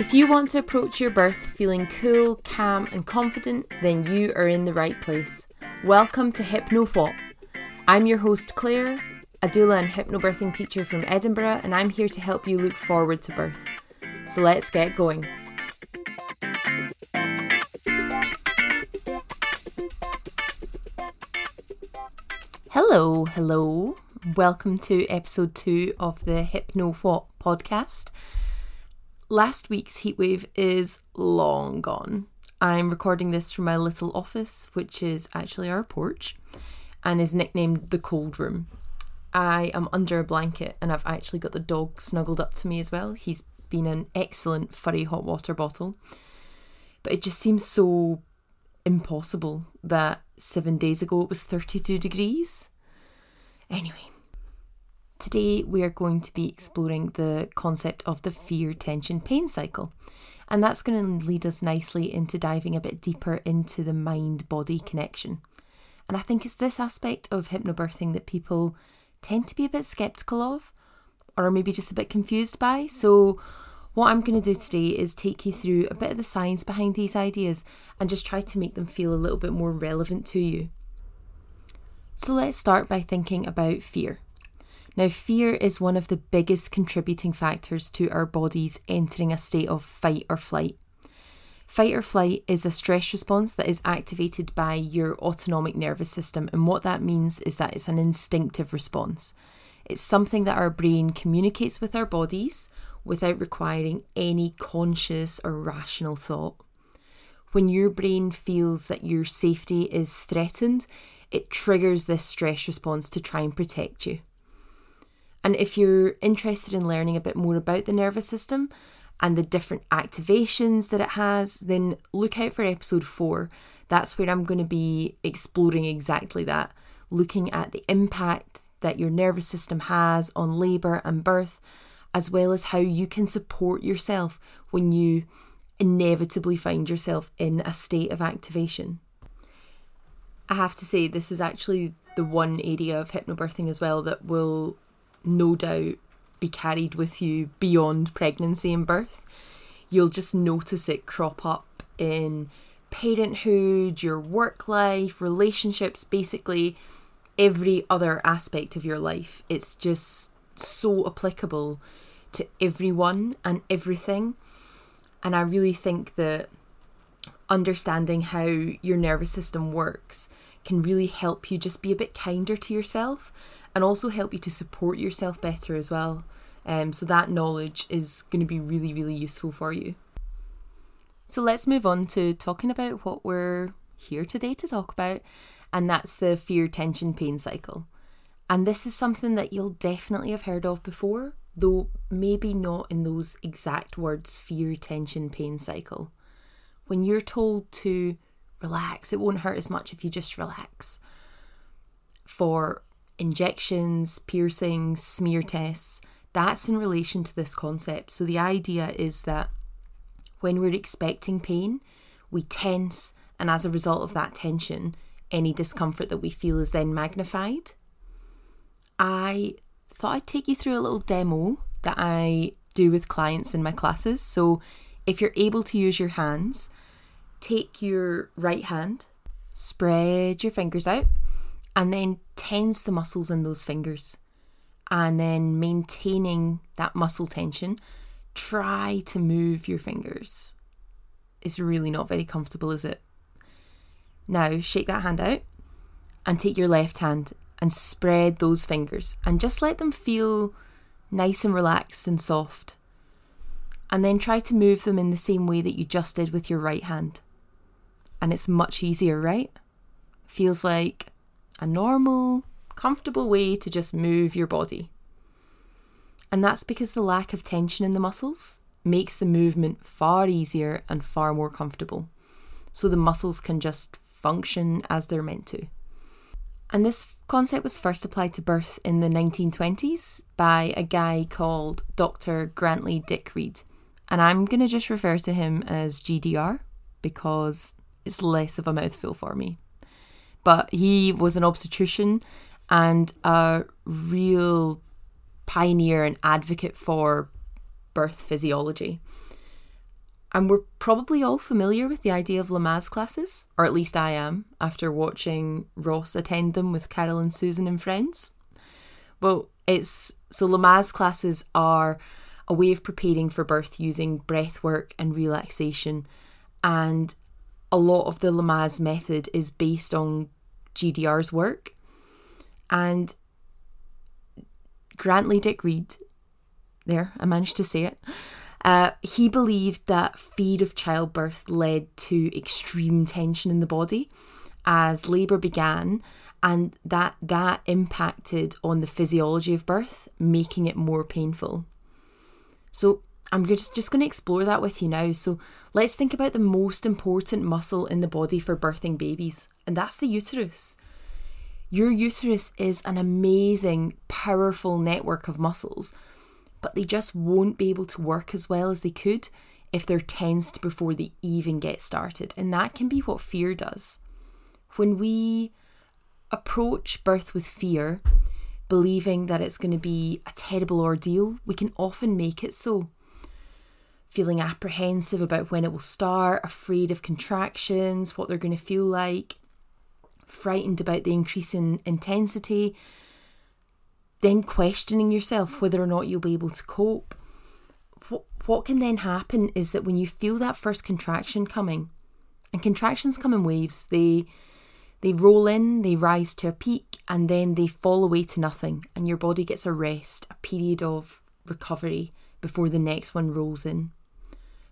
If you want to approach your birth feeling cool, calm, and confident, then you are in the right place. Welcome to Hypno What. I'm your host, Claire, a doula and hypnobirthing teacher from Edinburgh, and I'm here to help you look forward to birth. So let's get going. Hello, hello. Welcome to episode two of the Hypno What podcast. Last week's heatwave is long gone. I'm recording this from my little office, which is actually our porch and is nicknamed the cold room. I am under a blanket and I've actually got the dog snuggled up to me as well. He's been an excellent furry hot water bottle. But it just seems so impossible that seven days ago it was 32 degrees. Anyway, Today, we are going to be exploring the concept of the fear, tension, pain cycle. And that's going to lead us nicely into diving a bit deeper into the mind body connection. And I think it's this aspect of hypnobirthing that people tend to be a bit skeptical of, or maybe just a bit confused by. So, what I'm going to do today is take you through a bit of the science behind these ideas and just try to make them feel a little bit more relevant to you. So, let's start by thinking about fear. Now, fear is one of the biggest contributing factors to our bodies entering a state of fight or flight. Fight or flight is a stress response that is activated by your autonomic nervous system, and what that means is that it's an instinctive response. It's something that our brain communicates with our bodies without requiring any conscious or rational thought. When your brain feels that your safety is threatened, it triggers this stress response to try and protect you. And if you're interested in learning a bit more about the nervous system and the different activations that it has, then look out for episode four. That's where I'm going to be exploring exactly that, looking at the impact that your nervous system has on labour and birth, as well as how you can support yourself when you inevitably find yourself in a state of activation. I have to say, this is actually the one area of hypnobirthing as well that will no doubt be carried with you beyond pregnancy and birth. You'll just notice it crop up in parenthood, your work life, relationships, basically every other aspect of your life. It's just so applicable to everyone and everything. And I really think that understanding how your nervous system works can really help you just be a bit kinder to yourself and also help you to support yourself better as well. Um, so that knowledge is going to be really, really useful for you. So let's move on to talking about what we're here today to talk about, and that's the fear, tension, pain cycle. And this is something that you'll definitely have heard of before, though maybe not in those exact words fear, tension, pain cycle. When you're told to relax, it won't hurt as much if you just relax. For injections, piercings, smear tests, that's in relation to this concept. So the idea is that when we're expecting pain, we tense, and as a result of that tension, any discomfort that we feel is then magnified. I thought I'd take you through a little demo that I do with clients in my classes. So if you're able to use your hands, take your right hand, spread your fingers out, and then tense the muscles in those fingers. And then maintaining that muscle tension, try to move your fingers. It's really not very comfortable, is it? Now, shake that hand out and take your left hand and spread those fingers and just let them feel nice and relaxed and soft. And then try to move them in the same way that you just did with your right hand. And it's much easier, right? Feels like a normal, comfortable way to just move your body. And that's because the lack of tension in the muscles makes the movement far easier and far more comfortable. So the muscles can just function as they're meant to. And this concept was first applied to birth in the 1920s by a guy called Dr. Grantly Dick Read. And I'm going to just refer to him as GDR because it's less of a mouthful for me but he was an obstetrician and a real pioneer and advocate for birth physiology. And we're probably all familiar with the idea of Lamaze classes, or at least I am, after watching Ross attend them with Carol and Susan and friends. Well, it's so Lamaze classes are a way of preparing for birth using breath work and relaxation. And a lot of the Lamaze method is based on GDR's work. And Grantly Dick Read, there, I managed to say it, uh, he believed that fear of childbirth led to extreme tension in the body as labour began, and that that impacted on the physiology of birth, making it more painful. So I'm just, just going to explore that with you now. So let's think about the most important muscle in the body for birthing babies, and that's the uterus. Your uterus is an amazing, powerful network of muscles but they just won't be able to work as well as they could if they're tensed before they even get started. And that can be what fear does. When we approach birth with fear, believing that it's going to be a terrible ordeal, we can often make it so. Feeling apprehensive about when it will start, afraid of contractions, what they're going to feel like, frightened about the increase in intensity, then questioning yourself whether or not you'll be able to cope. What, what can then happen is that when you feel that first contraction coming, and contractions come in waves, they they roll in, they rise to a peak, and then they fall away to nothing, and your body gets a rest, a period of recovery before the next one rolls in.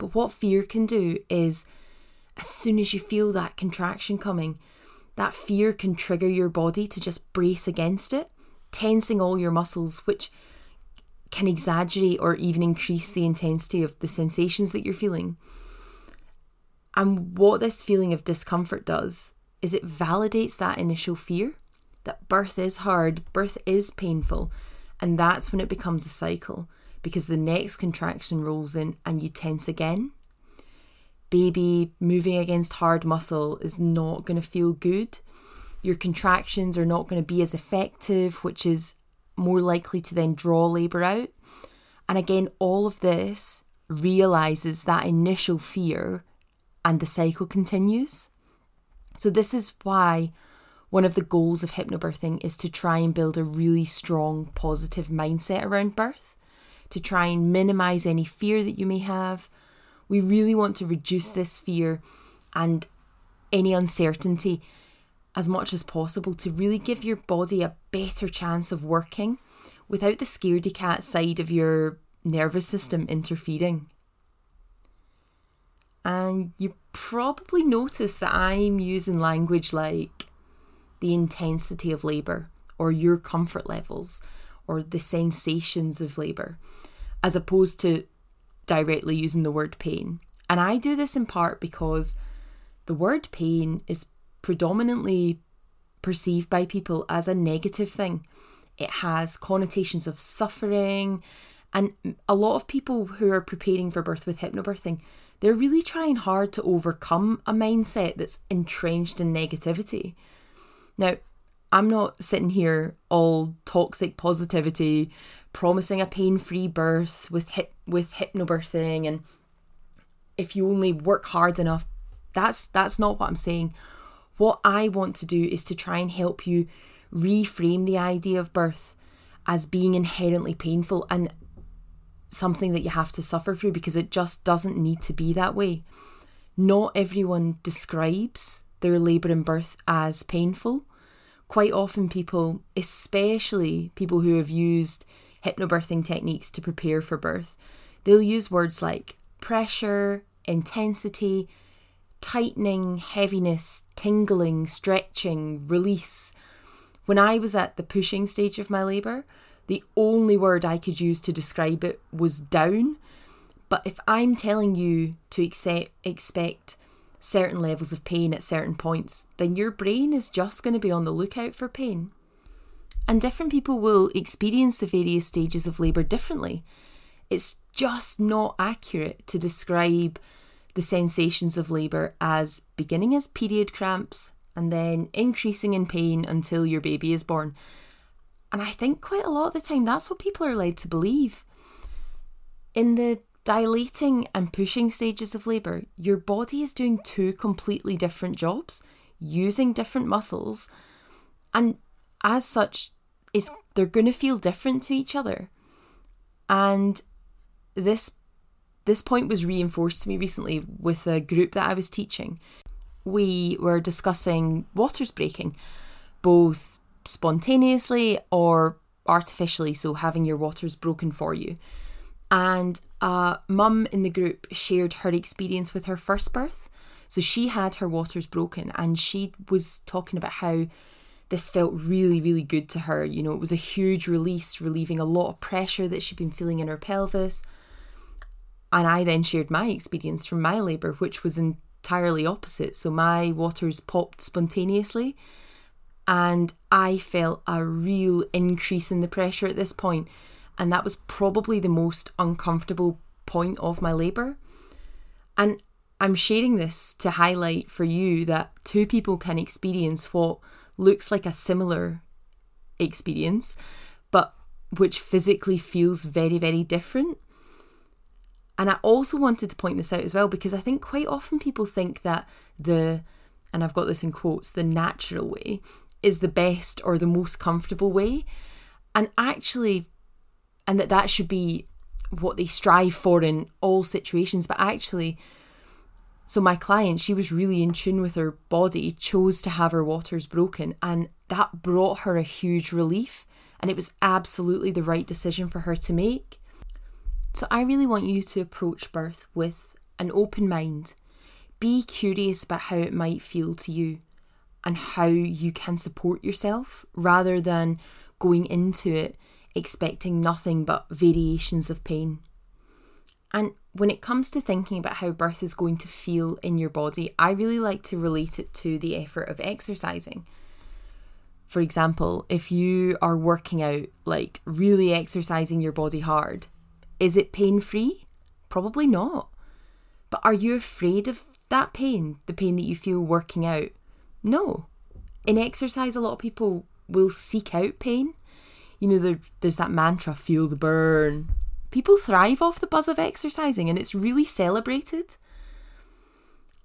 But what fear can do is, as soon as you feel that contraction coming, that fear can trigger your body to just brace against it tensing all your muscles, which can exaggerate or even increase the intensity of the sensations that you're feeling. And what this feeling of discomfort does is it validates that initial fear that birth is hard, birth is painful, and that's when it becomes a cycle because the next contraction rolls in and you tense again. Baby moving against hard muscle is not going to feel good your contractions are not going to be as effective, which is more likely to then draw labour out. And again, all of this realizes that initial fear and the cycle continues. So, this is why one of the goals of hypnobirthing is to try and build a really strong positive mindset around birth, to try and minimize any fear that you may have. We really want to reduce this fear and any uncertainty as much as possible to really give your body a better chance of working without the scaredy cat side of your nervous system interfering. And you probably notice that I'm using language like the intensity of labour or your comfort levels or the sensations of labour as opposed to directly using the word pain. And I do this in part because the word pain is predominantly perceived by people as a negative thing. It has connotations of suffering, and a lot of people who are preparing for birth with hypnobirthing, they're really trying hard to overcome a mindset that's entrenched in negativity. Now, I'm not sitting here all toxic positivity, promising a pain-free birth with hip, with hypnobirthing and if you only work hard enough. That's that's not what I'm saying. What I want to do is to try and help you reframe the idea of birth as being inherently painful and something that you have to suffer through because it just doesn't need to be that way. Not everyone describes their labour and birth as painful. Quite often, people, especially people who have used hypnobirthing techniques to prepare for birth, they'll use words like pressure, intensity, tightening, heaviness, tingling, stretching, release. When I was at the pushing stage of my labour, the only word I could use to describe it was down. But if I'm telling you to accept, expect certain levels of pain at certain points, then your brain is just going to be on the lookout for pain. And different people will experience the various stages of labour differently. It's just not accurate to describe the sensations of labour as beginning as period cramps and then increasing in pain until your baby is born. And I think quite a lot of the time that's what people are led to believe. In the dilating and pushing stages of labour, your body is doing two completely different jobs, using different muscles, and as such, is they're going to feel different to each other. And this this point was reinforced to me recently with a group that I was teaching. We were discussing waters breaking, both spontaneously or artificially, so having your waters broken for you. And a mum in the group shared her experience with her first birth. So she had her waters broken and she was talking about how this felt really, really good to her. You know, it was a huge release, relieving a lot of pressure that she'd been feeling in her pelvis. And I then shared my experience from my labour, which was entirely opposite. So my waters popped spontaneously, and I felt a real increase in the pressure at this point, and that was probably the most uncomfortable point of my labour. And I'm sharing this to highlight for you that two people can experience what looks like a similar experience, but which physically feels very, very different. And I also wanted to point this out as well because I think quite often people think that the, and I've got this in quotes, the natural way is the best or the most comfortable way. And actually, and that that should be what they strive for in all situations. But actually, so my client, she was really in tune with her body, chose to have her waters broken, and that brought her a huge relief. And it was absolutely the right decision for her to make. So I really want you to approach birth with an open mind. Be curious about how it might feel to you and how you can support yourself rather than going into it expecting nothing but variations of pain. And when it comes to thinking about how birth is going to feel in your body, I really like to relate it to the effort of exercising. For example, if you are working out, like really exercising your body hard, is it pain free? Probably not. But are you afraid of that pain, the pain that you feel working out? No. In exercise, a lot of people will seek out pain. You know, there, there's that mantra, feel the burn. People thrive off the buzz of exercising and it's really celebrated.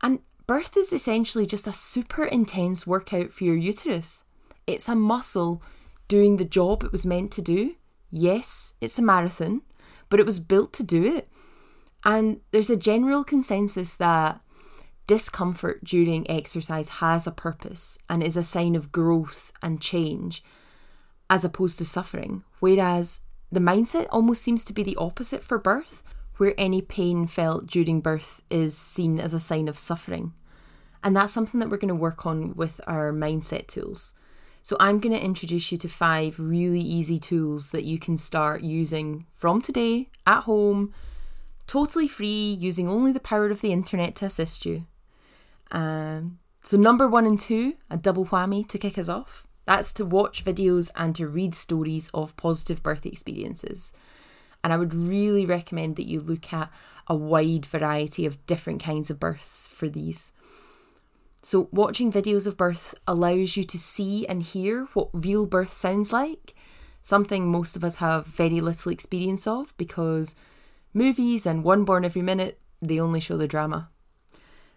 And birth is essentially just a super intense workout for your uterus. It's a muscle doing the job it was meant to do. Yes, it's a marathon, but it was built to do it. And there's a general consensus that discomfort during exercise has a purpose and is a sign of growth and change as opposed to suffering. Whereas the mindset almost seems to be the opposite for birth, where any pain felt during birth is seen as a sign of suffering. And that's something that we're going to work on with our mindset tools. So, I'm going to introduce you to five really easy tools that you can start using from today at home, totally free, using only the power of the internet to assist you. Um, so, number one and two, a double whammy to kick us off. That's to watch videos and to read stories of positive birth experiences. And I would really recommend that you look at a wide variety of different kinds of births for these. So, watching videos of birth allows you to see and hear what real birth sounds like, something most of us have very little experience of because movies and One Born Every Minute, they only show the drama.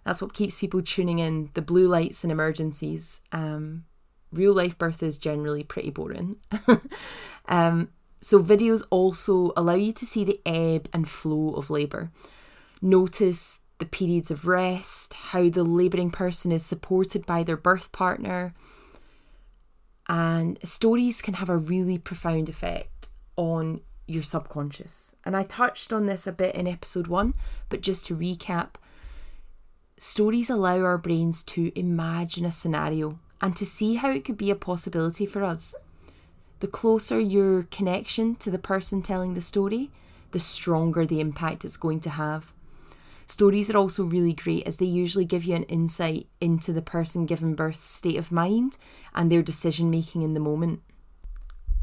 That's what keeps people tuning in the blue lights and emergencies. Um, real life birth is generally pretty boring. um, so, videos also allow you to see the ebb and flow of labour. Notice the periods of rest, how the labouring person is supported by their birth partner. And stories can have a really profound effect on your subconscious. And I touched on this a bit in episode one, but just to recap, stories allow our brains to imagine a scenario and to see how it could be a possibility for us. The closer your connection to the person telling the story, the stronger the impact it's going to have. Stories are also really great as they usually give you an insight into the person giving birth's state of mind and their decision making in the moment.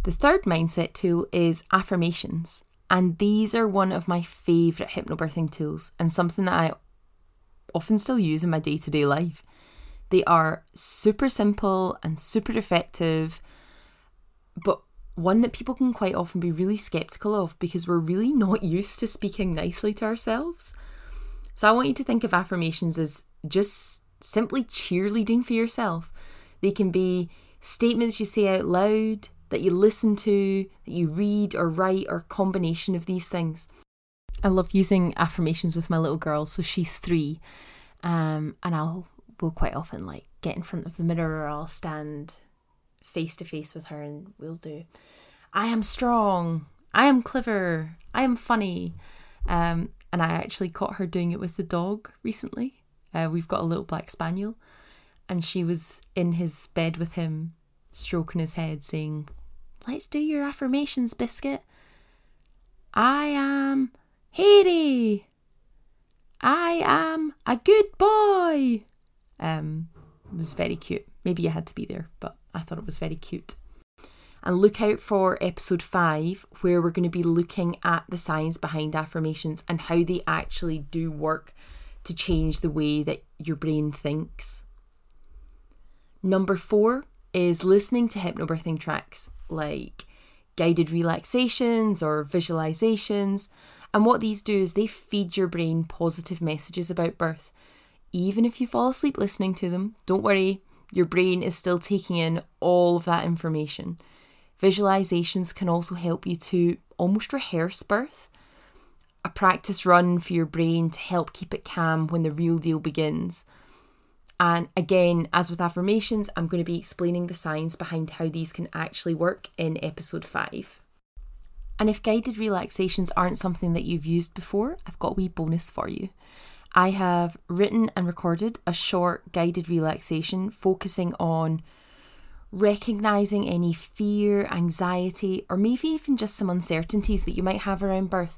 The third mindset tool is affirmations, and these are one of my favourite hypnobirthing tools and something that I often still use in my day to day life. They are super simple and super effective, but one that people can quite often be really skeptical of because we're really not used to speaking nicely to ourselves. So I want you to think of affirmations as just simply cheerleading for yourself. They can be statements you say out loud, that you listen to, that you read or write, or combination of these things. I love using affirmations with my little girl, so she's three, um, and I'll will quite often like get in front of the mirror or I'll stand face to face with her and we'll do I am strong, I am clever, I am funny. Um, and I actually caught her doing it with the dog recently. Uh, we've got a little black spaniel, and she was in his bed with him, stroking his head, saying, Let's do your affirmations, Biscuit. I am Haiti. I am a good boy. Um, it was very cute. Maybe you had to be there, but I thought it was very cute. And look out for episode five, where we're going to be looking at the science behind affirmations and how they actually do work to change the way that your brain thinks. Number four is listening to hypnobirthing tracks like guided relaxations or visualizations. And what these do is they feed your brain positive messages about birth. Even if you fall asleep listening to them, don't worry, your brain is still taking in all of that information. Visualizations can also help you to almost rehearse birth, a practice run for your brain to help keep it calm when the real deal begins. And again, as with affirmations, I'm going to be explaining the science behind how these can actually work in episode 5. And if guided relaxations aren't something that you've used before, I've got a wee bonus for you. I have written and recorded a short guided relaxation focusing on recognizing any fear, anxiety, or maybe even just some uncertainties that you might have around birth.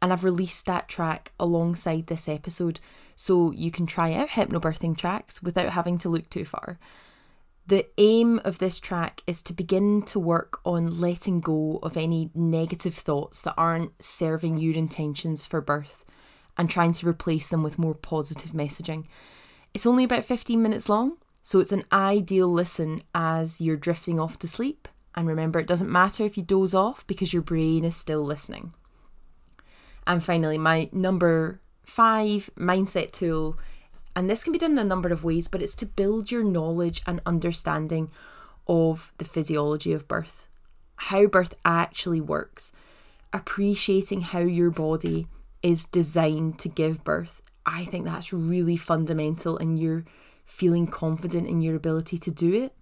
And I've released that track alongside this episode so you can try out hypnobirthing tracks without having to look too far. The aim of this track is to begin to work on letting go of any negative thoughts that aren't serving your intentions for birth and trying to replace them with more positive messaging. It's only about 15 minutes long, so it's an ideal listen as you're drifting off to sleep. And remember, it doesn't matter if you doze off because your brain is still listening. And finally, my number five mindset tool, and this can be done in a number of ways, but it's to build your knowledge and understanding of the physiology of birth, how birth actually works, appreciating how your body is designed to give birth. I think that's really fundamental in your feeling confident in your ability to do it.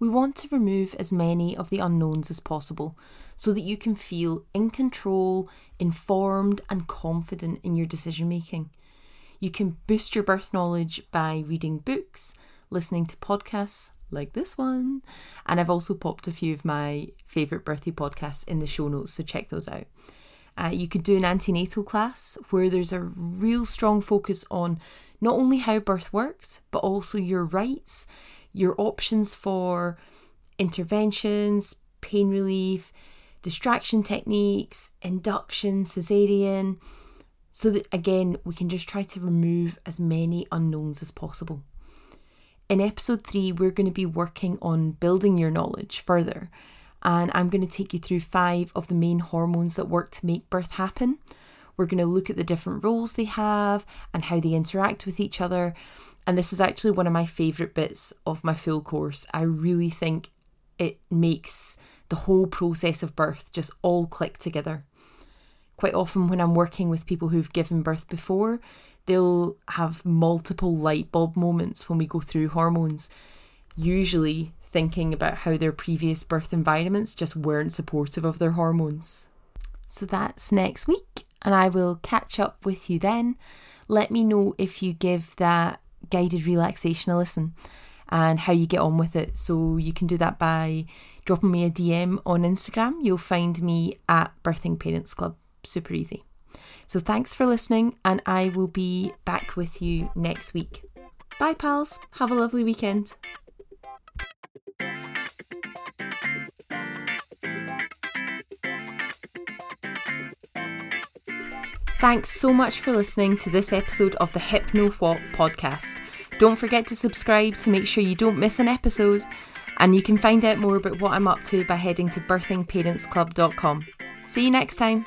We want to remove as many of the unknowns as possible so that you can feel in control, informed, and confident in your decision making. You can boost your birth knowledge by reading books, listening to podcasts like this one, and I've also popped a few of my favourite birthday podcasts in the show notes, so check those out. Uh, you could do an antenatal class where there's a real strong focus on not only how birth works, but also your rights, your options for interventions, pain relief, distraction techniques, induction, cesarean, so that again we can just try to remove as many unknowns as possible. In episode three, we're going to be working on building your knowledge further, and I'm going to take you through five of the main hormones that work to make birth happen. We're going to look at the different roles they have and how they interact with each other. And this is actually one of my favourite bits of my full course. I really think it makes the whole process of birth just all click together. Quite often, when I'm working with people who've given birth before, they'll have multiple light bulb moments when we go through hormones. Usually, thinking about how their previous birth environments just weren't supportive of their hormones. So that's next week and I will catch up with you then. Let me know if you give that guided relaxation a listen and how you get on with it. So you can do that by dropping me a DM on Instagram. You'll find me at Birthing Parents Club. Super easy. So thanks for listening, and I will be back with you next week. Bye, pals. Have a lovely weekend. Thanks so much for listening to this episode of the Hypno What podcast. Don't forget to subscribe to make sure you don't miss an episode. And you can find out more about what I'm up to by heading to birthingparentsclub.com. See you next time.